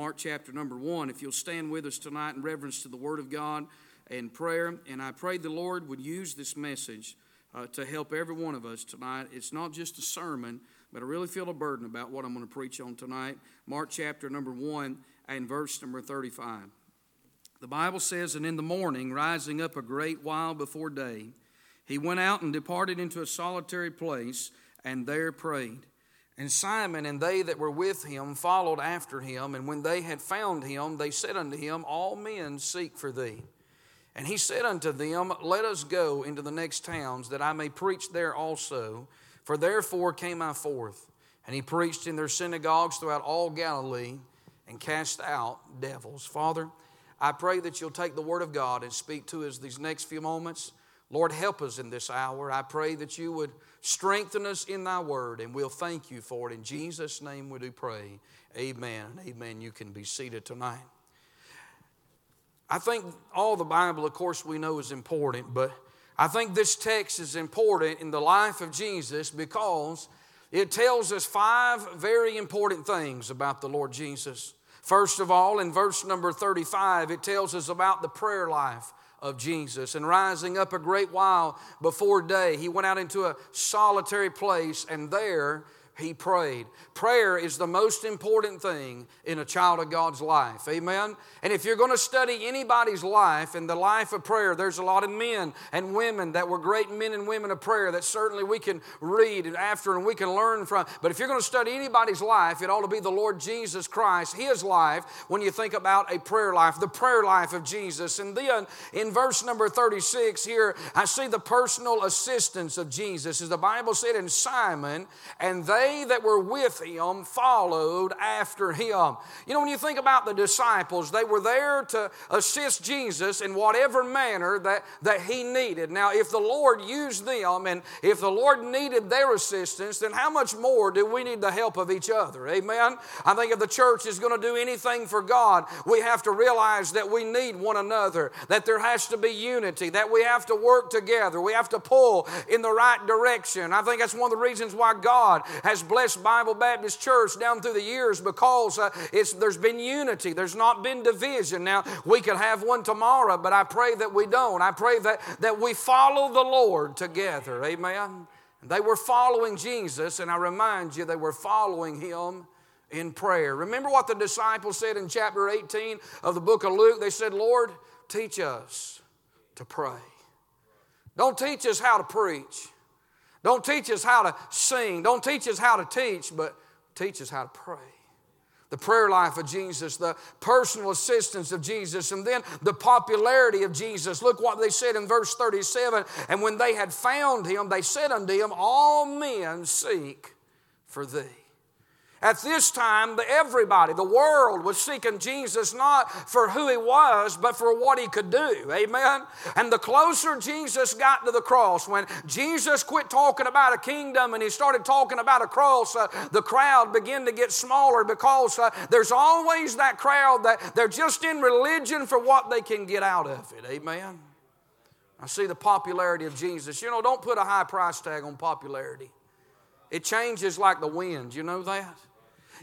Mark chapter number one. If you'll stand with us tonight in reverence to the Word of God and prayer, and I pray the Lord would use this message uh, to help every one of us tonight. It's not just a sermon, but I really feel a burden about what I'm going to preach on tonight. Mark chapter number one and verse number 35. The Bible says, And in the morning, rising up a great while before day, he went out and departed into a solitary place, and there prayed. And Simon and they that were with him followed after him. And when they had found him, they said unto him, All men seek for thee. And he said unto them, Let us go into the next towns, that I may preach there also. For therefore came I forth. And he preached in their synagogues throughout all Galilee and cast out devils. Father, I pray that you'll take the word of God and speak to us these next few moments. Lord, help us in this hour. I pray that you would strengthen us in thy word, and we'll thank you for it. In Jesus' name we do pray. Amen. Amen. You can be seated tonight. I think all the Bible, of course, we know is important, but I think this text is important in the life of Jesus because it tells us five very important things about the Lord Jesus. First of all, in verse number 35, it tells us about the prayer life of Jesus. And rising up a great while before day, he went out into a solitary place, and there he prayed. Prayer is the most important thing in a child of God's life. Amen? And if you're going to study anybody's life and the life of prayer, there's a lot of men and women that were great men and women of prayer that certainly we can read and after and we can learn from. But if you're going to study anybody's life, it ought to be the Lord Jesus Christ, his life, when you think about a prayer life, the prayer life of Jesus. And then in verse number 36 here, I see the personal assistance of Jesus. As the Bible said in Simon, and they they that were with him followed after him. You know, when you think about the disciples, they were there to assist Jesus in whatever manner that, that he needed. Now, if the Lord used them and if the Lord needed their assistance, then how much more do we need the help of each other? Amen? I think if the church is going to do anything for God, we have to realize that we need one another, that there has to be unity, that we have to work together, we have to pull in the right direction. I think that's one of the reasons why God has blessed Bible Baptist Church down through the years because uh, there's been unity. There's not been division. Now, we could have one tomorrow, but I pray that we don't. I pray that, that we follow the Lord together. Amen. They were following Jesus, and I remind you, they were following Him in prayer. Remember what the disciples said in chapter 18 of the book of Luke? They said, Lord, teach us to pray. Don't teach us how to preach. Don't teach us how to sing. Don't teach us how to teach, but teach us how to pray. The prayer life of Jesus, the personal assistance of Jesus, and then the popularity of Jesus. Look what they said in verse 37 And when they had found him, they said unto him, All men seek for thee. At this time, everybody, the world was seeking Jesus not for who he was, but for what he could do. Amen? And the closer Jesus got to the cross, when Jesus quit talking about a kingdom and he started talking about a cross, uh, the crowd began to get smaller because uh, there's always that crowd that they're just in religion for what they can get out of it. Amen? I see the popularity of Jesus. You know, don't put a high price tag on popularity. It changes like the wind. You know that?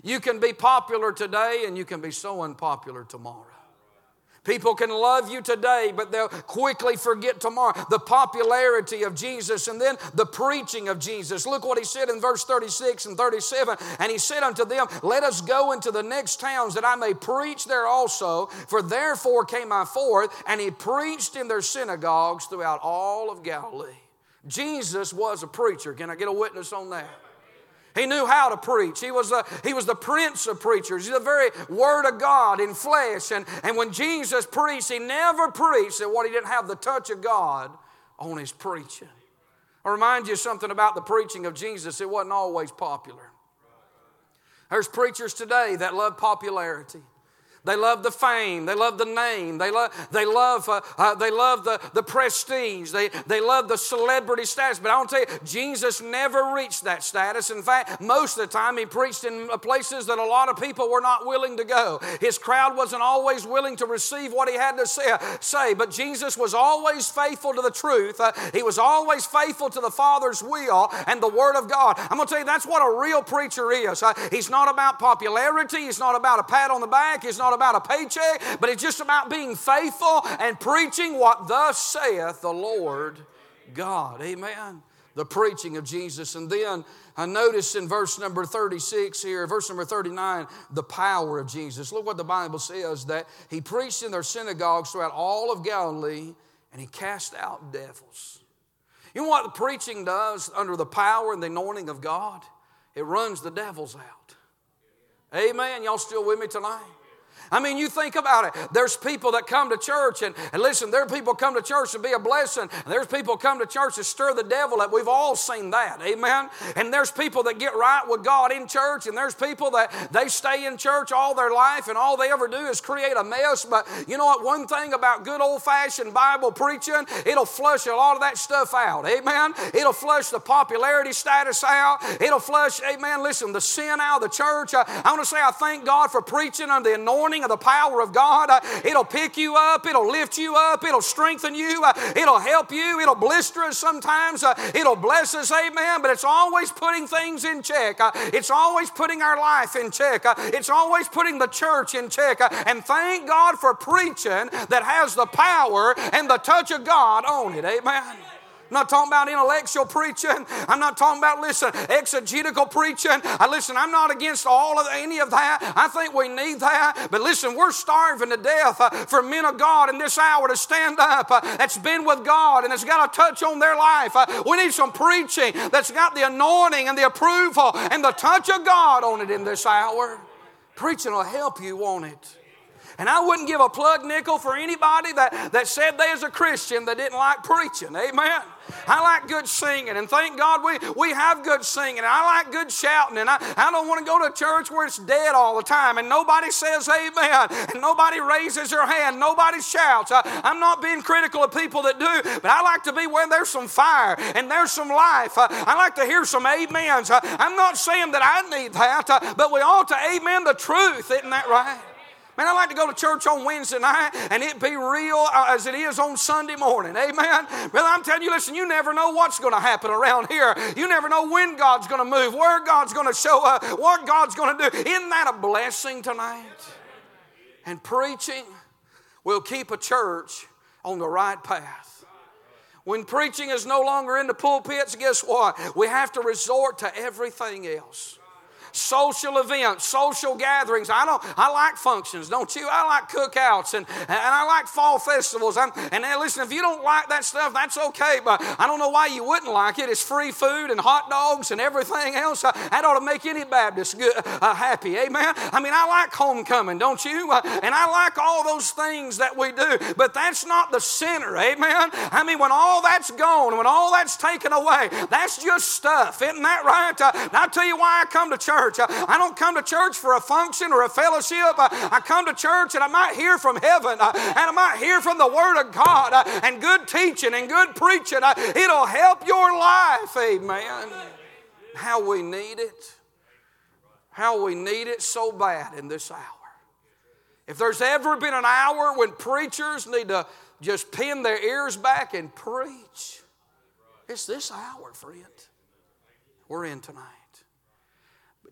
You can be popular today and you can be so unpopular tomorrow. People can love you today, but they'll quickly forget tomorrow. The popularity of Jesus and then the preaching of Jesus. Look what he said in verse 36 and 37. And he said unto them, Let us go into the next towns that I may preach there also. For therefore came I forth. And he preached in their synagogues throughout all of Galilee. Jesus was a preacher. Can I get a witness on that? He knew how to preach. He was, the, he was the prince of preachers. He's the very word of God in flesh. And, and when Jesus preached, he never preached that what he didn't have the touch of God on his preaching. i remind you something about the preaching of Jesus. It wasn't always popular. There's preachers today that love popularity. They love the fame. They love the name. They love, they love, uh, uh, they love the, the prestige. They, they love the celebrity status. But I want to tell you, Jesus never reached that status. In fact, most of the time he preached in places that a lot of people were not willing to go. His crowd wasn't always willing to receive what he had to say. say but Jesus was always faithful to the truth. Uh, he was always faithful to the Father's will and the Word of God. I'm going to tell you, that's what a real preacher is. Uh, he's not about popularity. He's not about a pat on the back. He's not about a paycheck, but it's just about being faithful and preaching what thus saith the Lord God. Amen. The preaching of Jesus. And then I notice in verse number 36 here, verse number 39, the power of Jesus. Look what the Bible says that he preached in their synagogues throughout all of Galilee and he cast out devils. You know what the preaching does under the power and the anointing of God? It runs the devils out. Amen. Y'all still with me tonight? I mean, you think about it. There's people that come to church, and, and listen, there are people come to church to be a blessing, and there's people come to church to stir the devil up. We've all seen that. Amen. And there's people that get right with God in church, and there's people that they stay in church all their life, and all they ever do is create a mess. But you know what? One thing about good old fashioned Bible preaching, it'll flush a lot of that stuff out. Amen. It'll flush the popularity status out. It'll flush, amen. Listen, the sin out of the church. I, I want to say I thank God for preaching under the anointing of the power of God. Uh, it'll pick you up, it'll lift you up, it'll strengthen you, uh, it'll help you, it'll blister us sometimes, uh, it'll bless us, amen. But it's always putting things in check, it's always putting our life in check, it's always putting the church in check. And thank God for preaching that has the power and the touch of God on it, amen. I'm not talking about intellectual preaching. I'm not talking about, listen, exegetical preaching. I listen, I'm not against all of any of that. I think we need that. But listen, we're starving to death uh, for men of God in this hour to stand up uh, that's been with God and that's got a touch on their life. Uh, we need some preaching that's got the anointing and the approval and the touch of God on it in this hour. Preaching will help you, won't it? And I wouldn't give a plug nickel for anybody that, that said they was a Christian that didn't like preaching. Amen. I like good singing, and thank God we, we have good singing, I like good shouting, and I, I don't want to go to church where it's dead all the time, and nobody says amen, and nobody raises their hand, nobody shouts. I, I'm not being critical of people that do, but I like to be where there's some fire and there's some life. Uh, I like to hear some amens. Uh, I'm not saying that I need that, uh, but we ought to amen the truth, isn't that right? Man, I like to go to church on Wednesday night and it be real uh, as it is on Sunday morning. Amen. Well, I'm telling you, listen, you never know what's going to happen around here. You never know when God's going to move, where God's going to show up, what God's going to do. Isn't that a blessing tonight? And preaching will keep a church on the right path. When preaching is no longer in the pulpits, guess what? We have to resort to everything else social events, social gatherings. I don't. I like functions, don't you? I like cookouts and, and I like fall festivals. I'm, and listen, if you don't like that stuff, that's okay. But I don't know why you wouldn't like it. It's free food and hot dogs and everything else. Uh, that ought to make any Baptist good, uh, happy. Amen. I mean, I like homecoming, don't you? Uh, and I like all those things that we do. But that's not the center. Amen. I mean, when all that's gone, when all that's taken away, that's just stuff. Isn't that right? Uh, I'll tell you why I come to church church. I don't come to church for a function or a fellowship. I come to church and I might hear from heaven uh, and I might hear from the Word of God uh, and good teaching and good preaching. Uh, it'll help your life. Amen. How we need it. How we need it so bad in this hour. If there's ever been an hour when preachers need to just pin their ears back and preach, it's this hour, friend. We're in tonight.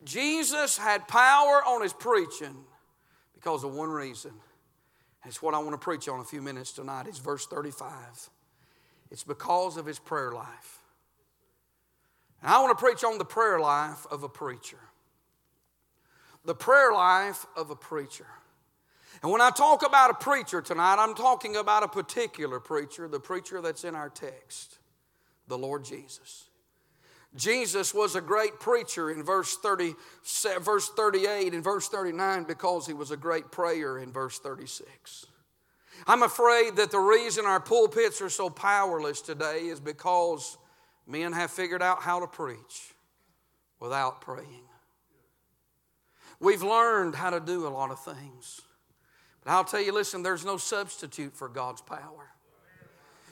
Jesus had power on his preaching because of one reason. It's what I want to preach on a few minutes tonight. It's verse 35. It's because of his prayer life. And I want to preach on the prayer life of a preacher. The prayer life of a preacher. And when I talk about a preacher tonight, I'm talking about a particular preacher, the preacher that's in our text, the Lord Jesus. Jesus was a great preacher in verse 30, verse 38 and verse 39 because he was a great prayer in verse 36. I'm afraid that the reason our pulpits are so powerless today is because men have figured out how to preach without praying. We've learned how to do a lot of things. But I'll tell you, listen, there's no substitute for God's power.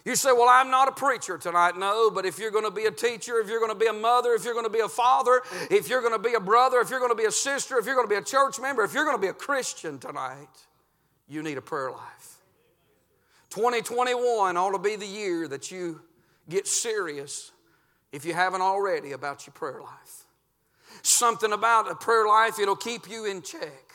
You say, Well, I'm not a preacher tonight. No, but if you're going to be a teacher, if you're going to be a mother, if you're going to be a father, if you're going to be a brother, if you're going to be a sister, if you're going to be a church member, if you're going to be a Christian tonight, you need a prayer life. 2021 ought to be the year that you get serious, if you haven't already, about your prayer life. Something about a prayer life, it'll keep you in check.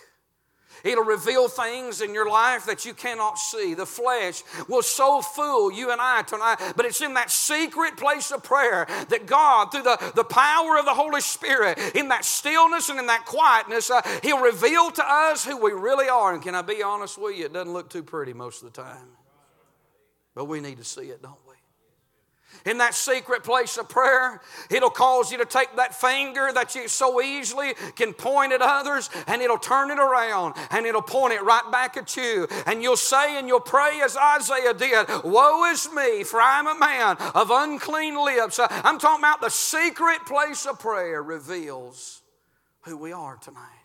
It'll reveal things in your life that you cannot see. The flesh will so fool you and I tonight, but it's in that secret place of prayer that God, through the, the power of the Holy Spirit, in that stillness and in that quietness, uh, He'll reveal to us who we really are. And can I be honest with you? It doesn't look too pretty most of the time, but we need to see it, don't we? In that secret place of prayer. It'll cause you to take that finger that you so easily can point at others and it'll turn it around and it'll point it right back at you. And you'll say and you'll pray as Isaiah did Woe is me, for I'm a man of unclean lips. I'm talking about the secret place of prayer reveals who we are tonight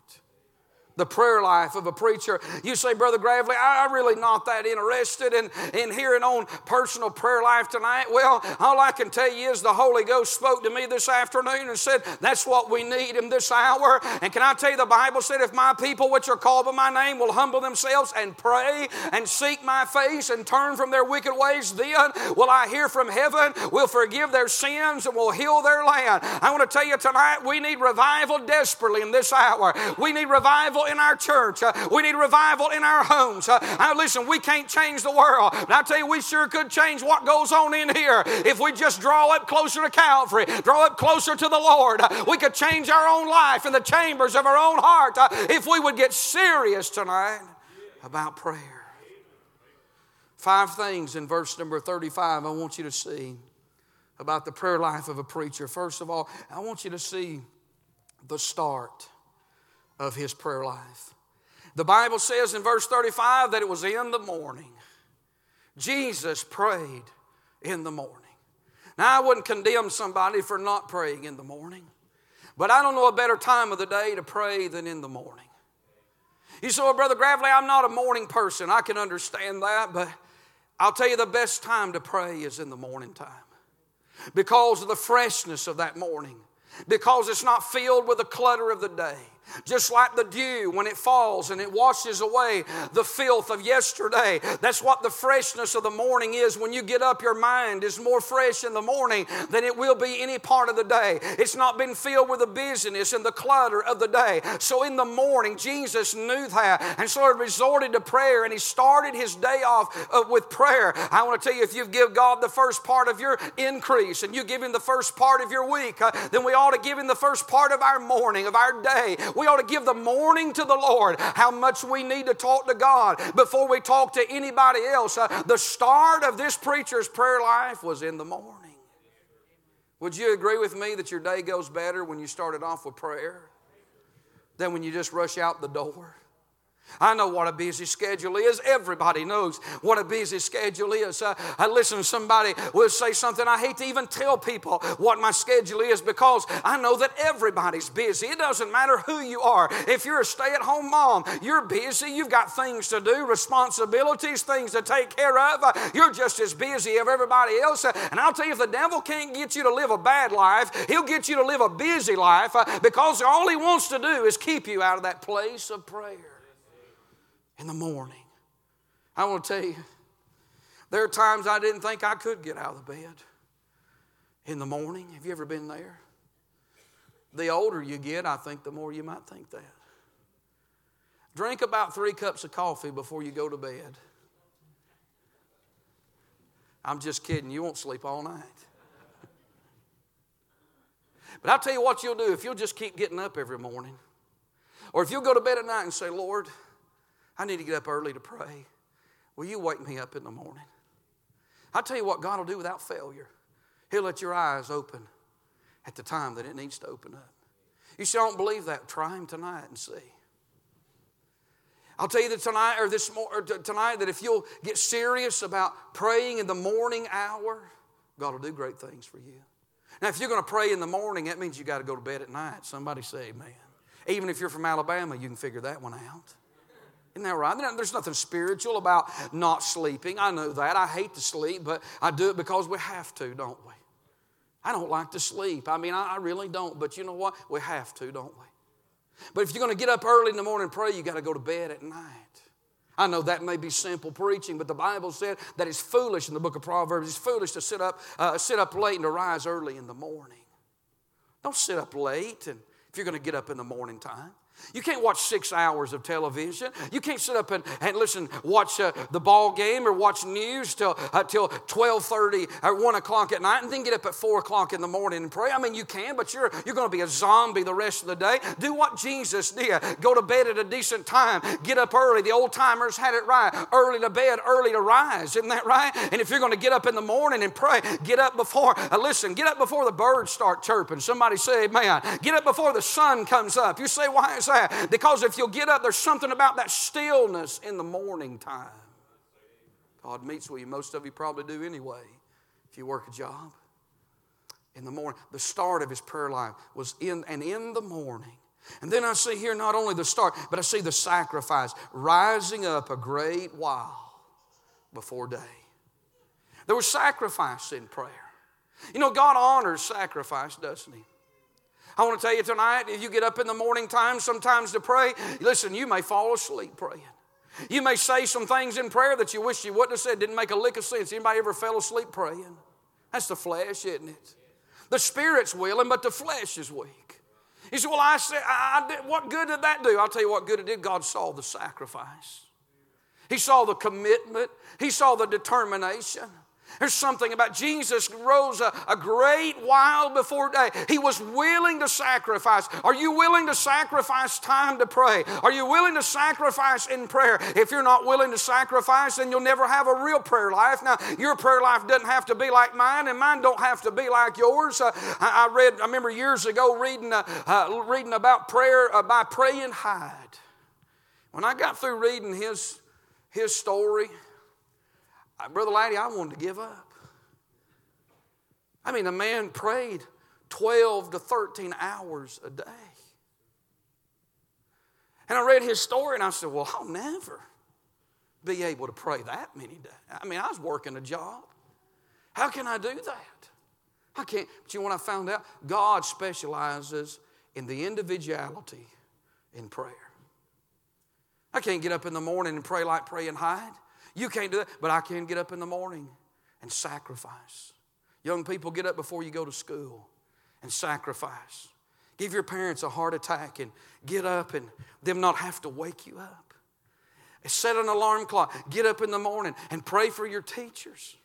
the prayer life of a preacher. You say, Brother Gravely, I'm really not that interested in, in hearing on personal prayer life tonight. Well, all I can tell you is the Holy Ghost spoke to me this afternoon and said, That's what we need in this hour. And can I tell you, the Bible said, If my people which are called by my name will humble themselves and pray and seek my face and turn from their wicked ways, then will I hear from heaven, will forgive their sins, and will heal their land. I want to tell you tonight, we need revival desperately in this hour. We need revival in our church. Uh, we need revival in our homes. Uh, listen, we can't change the world, but I tell you, we sure could change what goes on in here if we just draw up closer to Calvary, draw up closer to the Lord. Uh, we could change our own life in the chambers of our own heart if we would get serious tonight about prayer. Five things in verse number 35 I want you to see about the prayer life of a preacher. First of all, I want you to see the start of his prayer life. The Bible says in verse 35 that it was in the morning. Jesus prayed in the morning. Now, I wouldn't condemn somebody for not praying in the morning, but I don't know a better time of the day to pray than in the morning. You say, well, Brother Gravely, I'm not a morning person. I can understand that, but I'll tell you the best time to pray is in the morning time because of the freshness of that morning, because it's not filled with the clutter of the day just like the dew when it falls and it washes away the filth of yesterday. That's what the freshness of the morning is. When you get up, your mind is more fresh in the morning than it will be any part of the day. It's not been filled with the busyness and the clutter of the day. So in the morning, Jesus knew that and so he resorted to prayer and he started his day off uh, with prayer. I want to tell you, if you give God the first part of your increase and you give him the first part of your week, uh, then we ought to give him the first part of our morning, of our day. We ought to give the morning to the Lord. How much we need to talk to God before we talk to anybody else. Uh, the start of this preacher's prayer life was in the morning. Would you agree with me that your day goes better when you started off with prayer than when you just rush out the door? I know what a busy schedule is. Everybody knows what a busy schedule is. Uh, I listen to somebody will say something. I hate to even tell people what my schedule is because I know that everybody's busy. It doesn't matter who you are. If you're a stay at home mom, you're busy. You've got things to do, responsibilities, things to take care of. Uh, you're just as busy as everybody else. Uh, and I'll tell you, if the devil can't get you to live a bad life, he'll get you to live a busy life uh, because all he wants to do is keep you out of that place of prayer in the morning. I want to tell you, there are times I didn't think I could get out of the bed in the morning. Have you ever been there? The older you get, I think the more you might think that. Drink about three cups of coffee before you go to bed. I'm just kidding, you won't sleep all night. But I'll tell you what you'll do if you'll just keep getting up every morning, or if you'll go to bed at night and say, Lord, I need to get up early to pray. Will you wake me up in the morning? I'll tell you what God will do without failure. He'll let your eyes open at the time that it needs to open up. You say, I don't believe that. Try Him tonight and see. I'll tell you that tonight or this or tonight that if you'll get serious about praying in the morning hour, God will do great things for you. Now, if you're going to pray in the morning, that means you got to go to bed at night. Somebody say amen. Even if you're from Alabama, you can figure that one out. Isn't that right? There's nothing spiritual about not sleeping. I know that. I hate to sleep, but I do it because we have to, don't we? I don't like to sleep. I mean, I really don't, but you know what? We have to, don't we? But if you're going to get up early in the morning and pray, you got to go to bed at night. I know that may be simple preaching, but the Bible said that it's foolish in the book of Proverbs. It's foolish to sit up, uh, sit up late and to rise early in the morning. Don't sit up late and if you're going to get up in the morning time. You can't watch six hours of television. You can't sit up and, and listen, watch uh, the ball game or watch news till, uh, till 12.30 or 1 o'clock at night and then get up at 4 o'clock in the morning and pray. I mean, you can, but you're, you're going to be a zombie the rest of the day. Do what Jesus did. Go to bed at a decent time. Get up early. The old timers had it right. Early to bed, early to rise. Isn't that right? And if you're going to get up in the morning and pray, get up before, uh, listen, get up before the birds start chirping. Somebody say amen. Get up before the sun comes up. You say, why Because if you'll get up, there's something about that stillness in the morning time. God meets with you. Most of you probably do anyway, if you work a job. In the morning, the start of his prayer life was in and in the morning. And then I see here not only the start, but I see the sacrifice rising up a great while before day. There was sacrifice in prayer. You know, God honors sacrifice, doesn't He? I want to tell you tonight, if you get up in the morning time sometimes to pray, listen, you may fall asleep praying. You may say some things in prayer that you wish you wouldn't have said, didn't make a lick of sense. Anybody ever fell asleep praying? That's the flesh, isn't it? The spirit's willing, but the flesh is weak. He said, Well, I said, I, I did, what good did that do? I'll tell you what good it did. God saw the sacrifice, He saw the commitment, He saw the determination. There's something about Jesus rose a, a, great while before day. He was willing to sacrifice. Are you willing to sacrifice time to pray? Are you willing to sacrifice in prayer? If you're not willing to sacrifice, then you'll never have a real prayer life. Now, your prayer life doesn't have to be like mine, and mine don't have to be like yours. Uh, I, I, read, I remember years ago reading, uh, uh, reading about prayer uh, by Praying Hyde. When I got through reading his, his story, Brother Laddie, I wanted to give up. I mean, the man prayed 12 to 13 hours a day. And I read his story and I said, Well, I'll never be able to pray that many days. I mean, I was working a job. How can I do that? I can't. But you know what I found out? God specializes in the individuality in prayer. I can't get up in the morning and pray like Praying Hyde. You can't do that, but I can get up in the morning and sacrifice. Young people, get up before you go to school and sacrifice. Give your parents a heart attack and get up and them not have to wake you up. Set an alarm clock. Get up in the morning and pray for your teachers.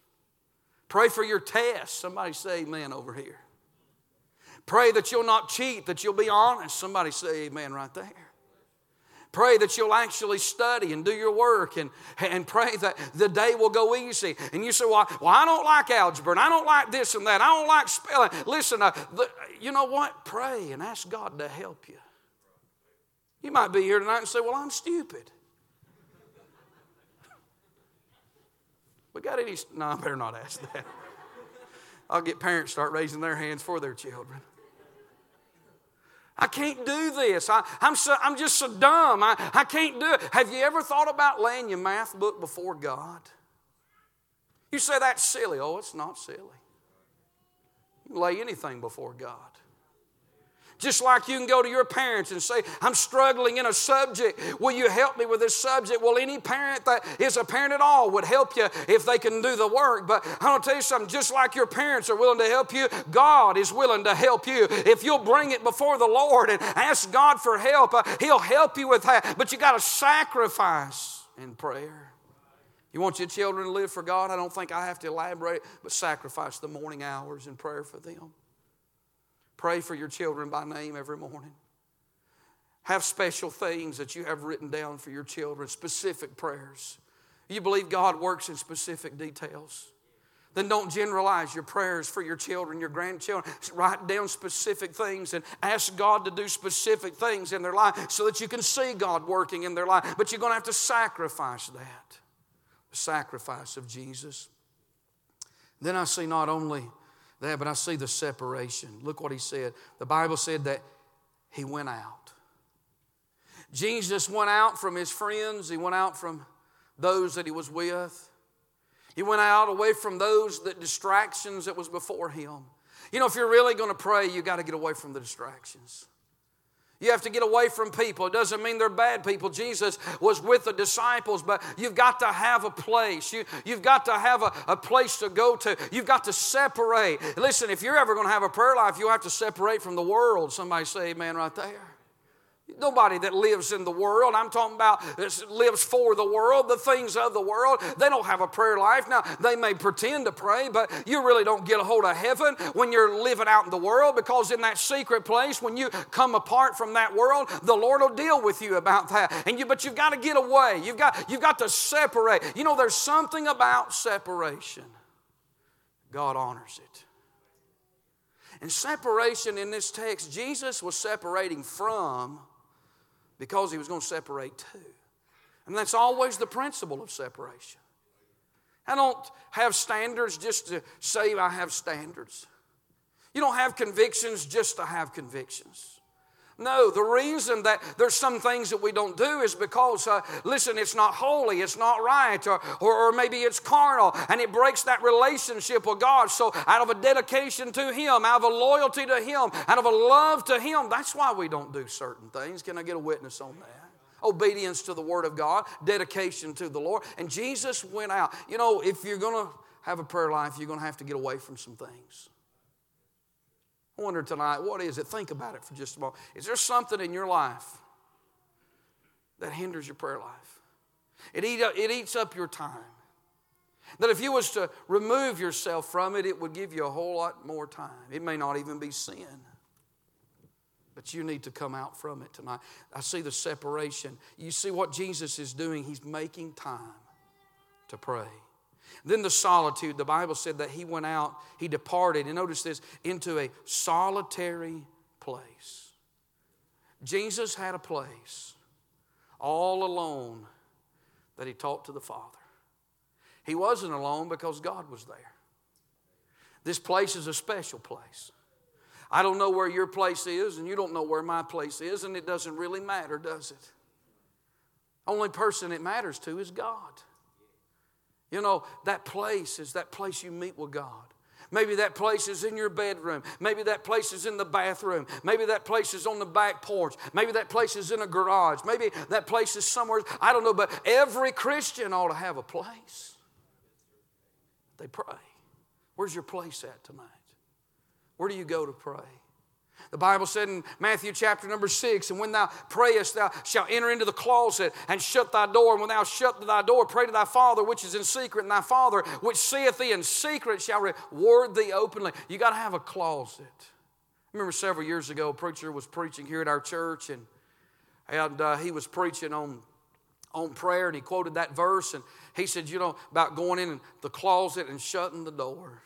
Pray for your tests. Somebody say amen over here. Pray that you'll not cheat, that you'll be honest. Somebody say amen right there. Pray that you'll actually study and do your work and, and pray that the day will go easy. And you say, well, well, I don't like algebra and I don't like this and that. I don't like spelling. Listen, uh, the, you know what? Pray and ask God to help you. You might be here tonight and say, well, I'm stupid. We got any? No, I better not ask that. I'll get parents start raising their hands for their children. I can't do this. I, am so, I'm just so dumb. I, I can't do it. Have you ever thought about laying your math book before God? You say that's silly. Oh, it's not silly. You lay anything before God. Just like you can go to your parents and say, I'm struggling in a subject. Will you help me with this subject? Well, any parent that is a parent at all would help you if they can do the work. But I'm going to tell you something just like your parents are willing to help you, God is willing to help you. If you'll bring it before the Lord and ask God for help, uh, He'll help you with that. But you got to sacrifice in prayer. You want your children to live for God? I don't think I have to elaborate, but sacrifice the morning hours in prayer for them. Pray for your children by name every morning. Have special things that you have written down for your children, specific prayers. You believe God works in specific details. Then don't generalize your prayers for your children, your grandchildren. Write down specific things and ask God to do specific things in their life so that you can see God working in their life. But you're going to have to sacrifice that the sacrifice of Jesus. Then I see not only that, but I see the separation. Look what he said. The Bible said that he went out. Jesus went out from his friends, he went out from those that he was with. He went out away from those that distractions that was before him. You know, if you're really going to pray, you got to get away from the distractions. You have to get away from people. It doesn't mean they're bad people. Jesus was with the disciples, but you've got to have a place. You, you've got to have a, a place to go to. You've got to separate. Listen, if you're ever going to have a prayer life, you have to separate from the world. Somebody say amen right there. Nobody that lives in the world, I'm talking about lives for the world, the things of the world, they don't have a prayer life. Now, they may pretend to pray, but you really don't get a hold of heaven when you're living out in the world because in that secret place, when you come apart from that world, the Lord will deal with you about that. And you, but you've got to get away. You've got, you've got to separate. You know, there's something about separation. God honors it. And separation in this text, Jesus was separating from because he was going to separate to. And that's always the principle of separation. I don't have standards just to say I have standards. You don't have convictions just to have convictions. No, the reason that there's some things that we don't do is because, uh, listen, it's not holy, it's not right, or, or, or, maybe it's carnal, and it breaks that relationship with God. So, out of a dedication to Him, out of a loyalty to Him, out of a love to Him, that's why we don't do certain things. Can I get a witness on that? Obedience to the Word of God, dedication to the Lord. And Jesus went out. You know, if you're going to have a prayer life, you're going to have to get away from some things. Wonder tonight, what is it? Think about it for just a moment. Is there something in your life that hinders your prayer life? It, eat it eats up your time. That if you was to remove yourself from it, it would give you a whole lot more time. It may not even be sin. But you need to come out from it tonight. I see the separation. You see what Jesus is doing? He's making time to pray. Then the solitude, the Bible said that he went out, he departed, and notice this, into a solitary place. Jesus had a place all alone that he talked to the Father. He wasn't alone because God was there. This place is a special place. I don't know where your place is, and you don't know where my place is, and it doesn't really matter, does it? Only person it matters to is God. You know, that place is that place you meet with God. Maybe that place is in your bedroom. Maybe that place is in the bathroom. Maybe that place is on the back porch. Maybe that place is in a garage. Maybe that place is somewhere. I don't know, but every Christian ought to have a place. They pray. Where's your place at tonight? Where do you go to pray? The Bible said in Matthew chapter number six, and when thou prayest, thou shalt enter into the closet and shut thy door. And when thou shut thy door, pray to thy Father which is in secret, and thy Father which seeth thee in secret shall reward thee openly. You got to have a closet. I remember several years ago, a preacher was preaching here at our church, and, and uh, he was preaching on on prayer and he quoted that verse and he said, you know, about going in the closet and shutting the door.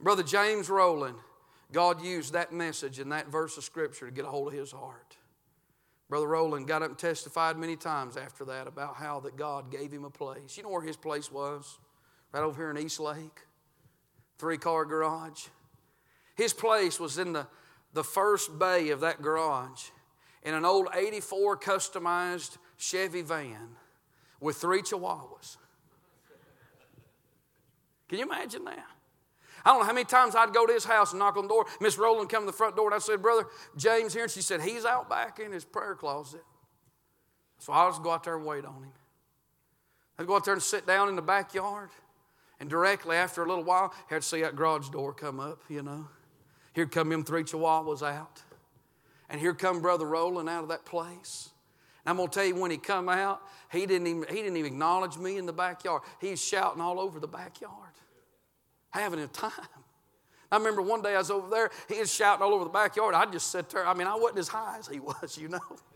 Brother James Rowland, God used that message and that verse of Scripture to get a hold of his heart. Brother Roland got up and testified many times after that about how that God gave him a place. You know where his place was? Right over here in East Lake, three car garage. His place was in the, the first bay of that garage in an old 84 customized Chevy van with three chihuahuas. Can you imagine that? I don't know how many times I'd go to his house and knock on the door. Miss Rowland come to the front door and I said, Brother James here. And she said, He's out back in his prayer closet. So I'll just go out there and wait on him. I'd go out there and sit down in the backyard. And directly after a little while, I to see that garage door come up, you know. Here come them three chihuahuas out. And here come Brother Roland out of that place. And I'm going to tell you, when he come out, he didn't, even, he didn't even acknowledge me in the backyard. He's shouting all over the backyard having a time. I remember one day I was over there, he was shouting all over the backyard. I just sat there. I mean, I wasn't as high as he was, you know.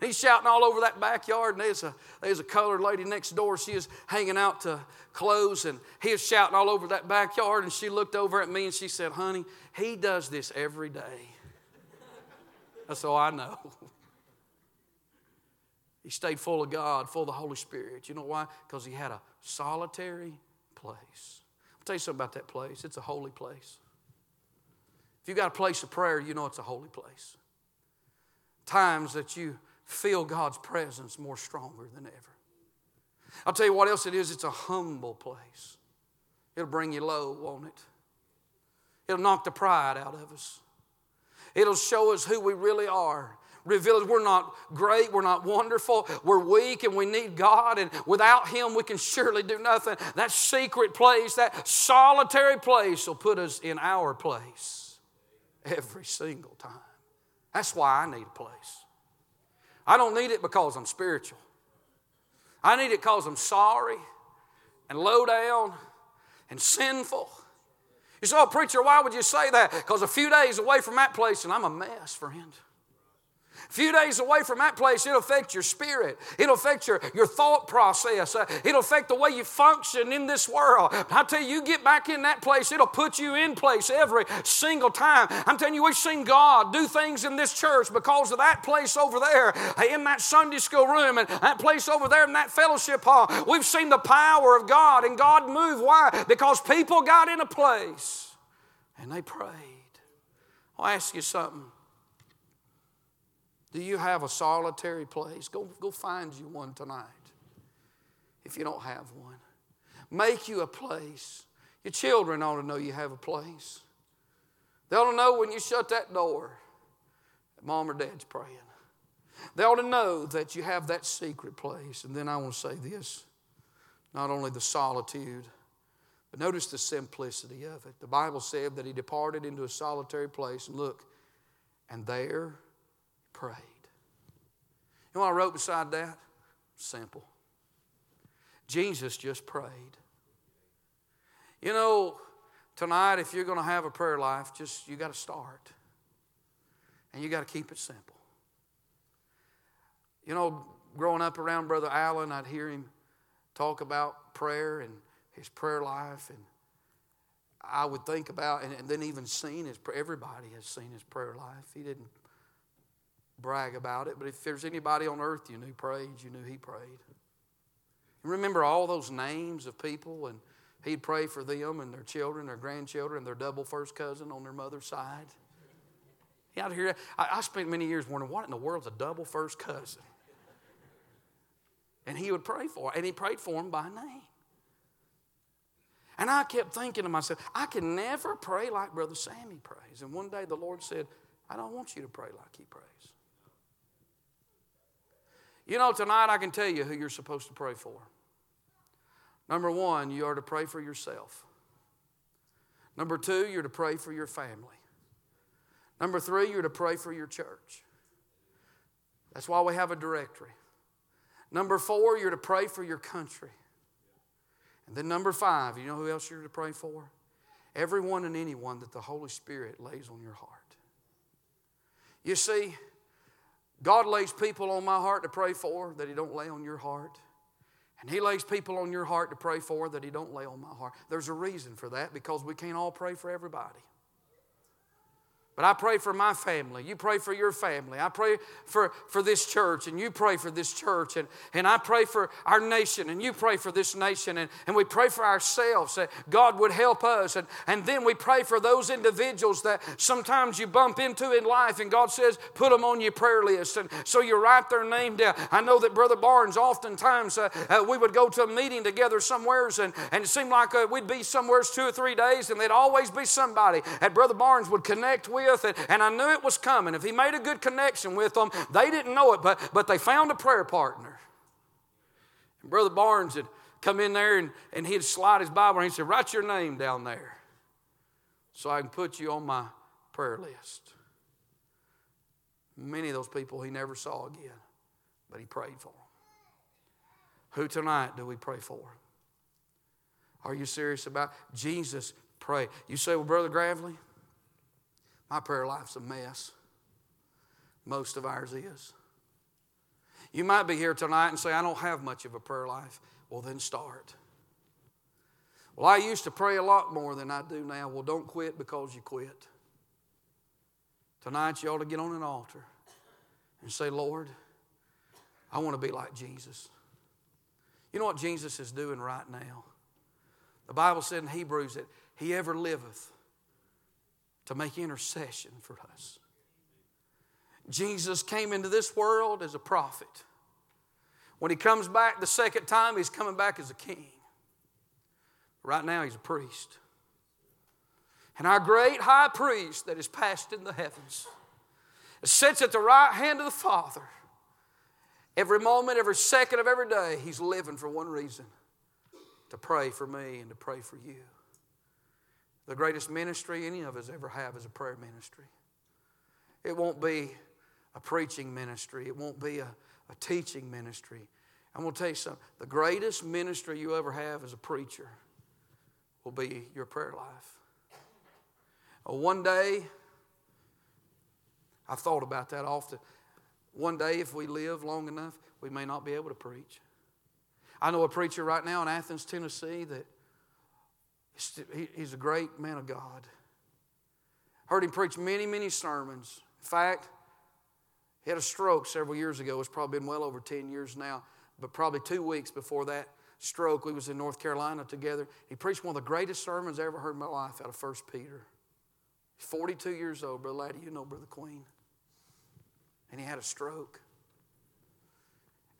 He's shouting all over that backyard, and there's a, there's a colored lady next door. She is hanging out to clothes, and he is shouting all over that backyard. And she looked over at me and she said, Honey, he does this every day. That's all I know. He stayed full of God, full of the Holy Spirit. You know why? Because he had a solitary place. I'll tell you something about that place. It's a holy place. If you've got a place of prayer, you know it's a holy place. times that you feel God's presence more stronger than ever. I'll tell you what else it is it's a humble place. It'll bring you low, won't it? It'll knock the pride out of us. It'll show us who we really are. Reveal us we're not great, we're not wonderful, we're weak, and we need God, and without Him we can surely do nothing. That secret place, that solitary place, will put us in our place every single time. That's why I need a place. I don't need it because I'm spiritual. I need it because I'm sorry and low down and sinful. You say, oh, preacher, why would you say that? Because a few days away from that place and I'm a mess, friend. Few days away from that place, it'll affect your spirit. It'll affect your, your thought process. Uh, it'll affect the way you function in this world. I tell you, you get back in that place, it'll put you in place every single time. I'm telling you, we've seen God do things in this church because of that place over there in that Sunday school room and that place over there in that fellowship hall. We've seen the power of God and God move. Why? Because people got in a place and they prayed. I'll ask you something. Do you have a solitary place? Go, go find you one tonight if you don't have one. Make you a place. Your children ought to know you have a place. They ought to know when you shut that door that mom or dad's praying. They ought to know that you have that secret place. And then I want to say this not only the solitude, but notice the simplicity of it. The Bible said that he departed into a solitary place, and look, and there prayed. You know what I wrote beside that? Simple. Jesus just prayed. You know, tonight, if you're going to have a prayer life, just you got to start. And you got to keep it simple. You know, growing up around Brother Allen, I'd hear him talk about prayer and his prayer life. And I would think about, and, and then even seen his, everybody has seen his prayer life. He didn't brag about it, but if there's anybody on earth you knew prayed, you knew he prayed. You remember all those names of people, and he'd pray for them and their children, their grandchildren, their double first cousin on their mother's side. You to hear. I, I spent many years wondering what in the world's a double first cousin? And he would pray for, and he prayed for them by name. And I kept thinking to myself, I can never pray like Brother Sammy prays. And one day the Lord said, I don't want you to pray like he prays. You know, tonight I can tell you who you're supposed to pray for. Number one, you are to pray for yourself. Number two, you're to pray for your family. Number three, you're to pray for your church. That's why we have a directory. Number four, you're to pray for your country. And then number five, you know who else you're to pray for? Everyone and anyone that the Holy Spirit lays on your heart. You see, God lays people on my heart to pray for that He don't lay on your heart. And He lays people on your heart to pray for that He don't lay on my heart. There's a reason for that because we can't all pray for everybody. But I pray for my family. You pray for your family. I pray for, for this church, and you pray for this church. And, and I pray for our nation, and you pray for this nation. And, and we pray for ourselves that God would help us. And, and then we pray for those individuals that sometimes you bump into in life, and God says, put them on your prayer list. And so you write their name down. I know that Brother Barnes, oftentimes uh, uh, we would go to a meeting together somewheres, and, and it seemed like uh, we'd be somewheres two or three days, and there'd always be somebody that Brother Barnes would connect with with, and I knew it was coming. If he made a good connection with them, they didn't know it, but, but they found a prayer partner. And Brother Barnes had come in there and, and he'd slide his Bible and he said, Write your name down there so I can put you on my prayer list. Many of those people he never saw again, but he prayed for them. Who tonight do we pray for? Are you serious about Jesus? Pray. You say, Well, Brother Gravely, my prayer life's a mess. Most of ours is. You might be here tonight and say, I don't have much of a prayer life. Well, then start. Well, I used to pray a lot more than I do now. Well, don't quit because you quit. Tonight, you ought to get on an altar and say, Lord, I want to be like Jesus. You know what Jesus is doing right now? The Bible said in Hebrews that he ever liveth to make intercession for us. Jesus came into this world as a prophet. When he comes back the second time, he's coming back as a king. Right now, he's a priest. And our great high priest that is passed in the heavens sits at the right hand of the Father. Every moment, every second of every day, he's living for one reason to pray for me and to pray for you. The greatest ministry any of us ever have is a prayer ministry. It won't be a preaching ministry, it won't be a, a teaching ministry. I'm going to tell you something. The greatest ministry you ever have as a preacher will be your prayer life. one day, I've thought about that often. One day, if we live long enough, we may not be able to preach. I know a preacher right now in Athens, Tennessee, that he's a great man of God. Heard him preach many, many sermons. In fact, he had a stroke several years ago. It's probably been well over 10 years now, but probably two weeks before that stroke, we was in North Carolina together. He preached one of the greatest sermons I ever heard in my life out of 1 Peter. He's 42 years old, Brother Laddie. You know Brother Queen. And he had a stroke.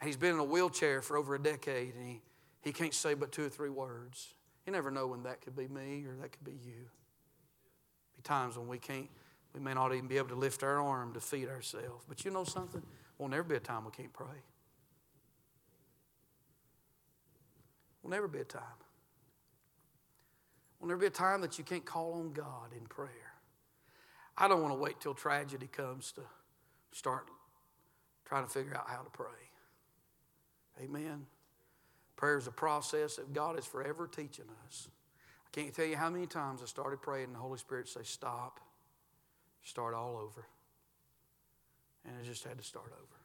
And he's been in a wheelchair for over a decade, and he, he can't say but two or three words. You never know when that could be me or that could be you. Be times when we can't, we may not even be able to lift our arm to feed ourselves. But you know something? Won't never be a time we can't pray. Will never be a time. Will never be a time that you can't call on God in prayer. I don't want to wait till tragedy comes to start trying to figure out how to pray. Amen. Prayer is a process that God is forever teaching us. I can't tell you how many times I started praying and the Holy Spirit say, Stop, start all over. And I just had to start over.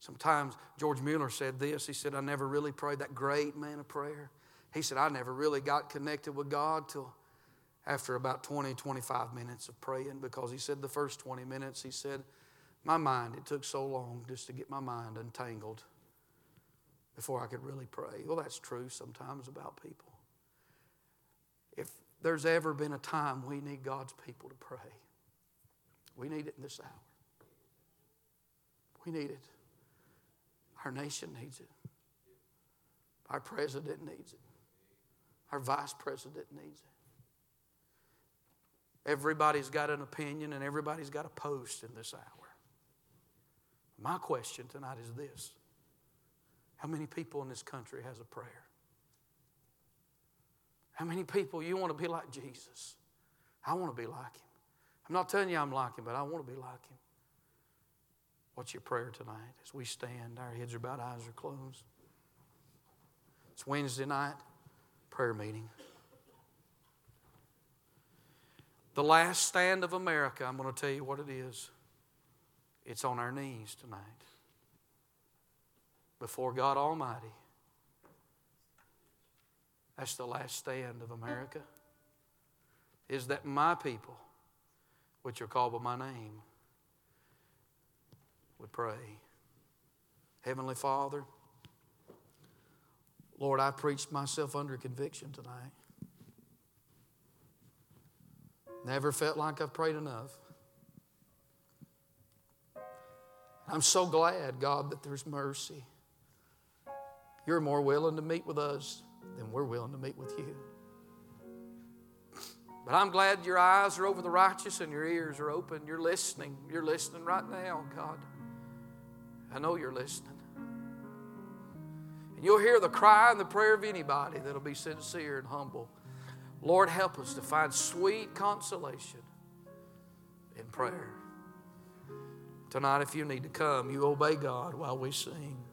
Sometimes George Mueller said this. He said, I never really prayed, that great man of prayer. He said, I never really got connected with God till after about 20, 25 minutes of praying because he said the first 20 minutes, he said, my mind, it took so long just to get my mind untangled before I could really pray. Well, that's true sometimes about people. If there's ever been a time we need God's people to pray, we need it in this hour. We need it. Our nation needs it. Our president needs it. Our vice president needs it. Everybody's got an opinion and everybody's got a post in this hour. My question tonight is this How many people in this country has a prayer? How many people you want to be like Jesus? I want to be like him. I'm not telling you I'm like him, but I want to be like him. What's your prayer tonight as we stand? Our heads are bowed, eyes are closed. It's Wednesday night, prayer meeting. The last stand of America, I'm going to tell you what it is. It's on our knees tonight before God Almighty. That's the last stand of America. Is that my people, which are called by my name, would pray. Heavenly Father, Lord, I preached myself under conviction tonight. Never felt like I've prayed enough. I'm so glad, God, that there's mercy. You're more willing to meet with us than we're willing to meet with you. But I'm glad your eyes are over the righteous and your ears are open. You're listening. You're listening right now, God. I know you're listening. And you'll hear the cry and the prayer of anybody that'll be sincere and humble. Lord, help us to find sweet consolation in prayer. Tonight, if you need to come, you obey God while we sing.